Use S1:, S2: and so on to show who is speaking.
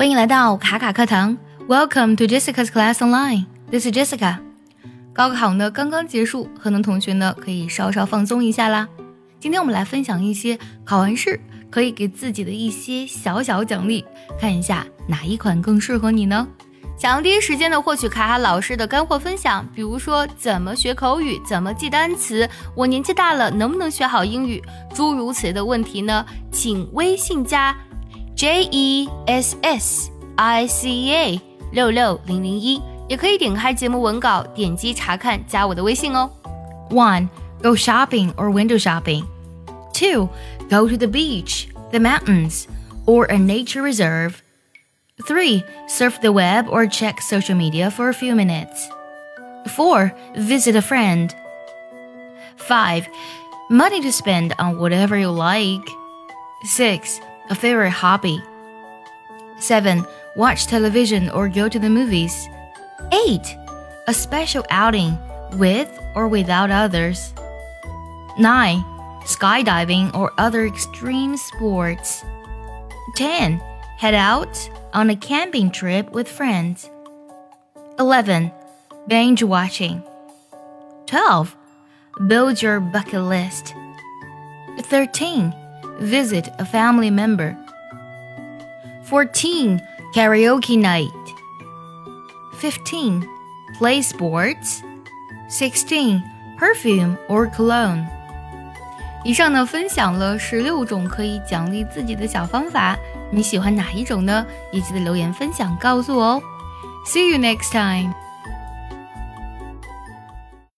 S1: 欢迎来到卡卡课堂，Welcome to Jessica's Class Online. This is Jessica. 高考呢刚刚结束，很多同学呢可以稍稍放松一下啦。今天我们来分享一些考完试可以给自己的一些小小奖励，看一下哪一款更适合你呢？想要第一时间的获取卡卡老师的干货分享，比如说怎么学口语，怎么记单词，我年纪大了能不能学好英语，诸如此类的问题呢？请微信加。J E S S I C A 六六零零一，也可以点开节目文稿，点击查看，加我的微信哦。One, go shopping or window shopping. Two, go to the beach, the mountains, or a nature reserve. Three, surf the web or check social media for a few minutes. Four, visit a friend. Five, money to spend on whatever you like. Six, a favorite hobby. 7. Watch television or go to the movies. 8. A special outing with or without others. 9. Skydiving or other extreme sports. 10. Head out on a camping trip with friends. 11. Binge watching. 12. Build your bucket list. 13 visit a family member. 14. Karaoke night. 15. Play sports. 16. Perfume or cologne. 以上呢，分享了十六种可以奖励自己的小方法，你喜欢哪一种呢？也记得留言分享告诉我哦。See you next time.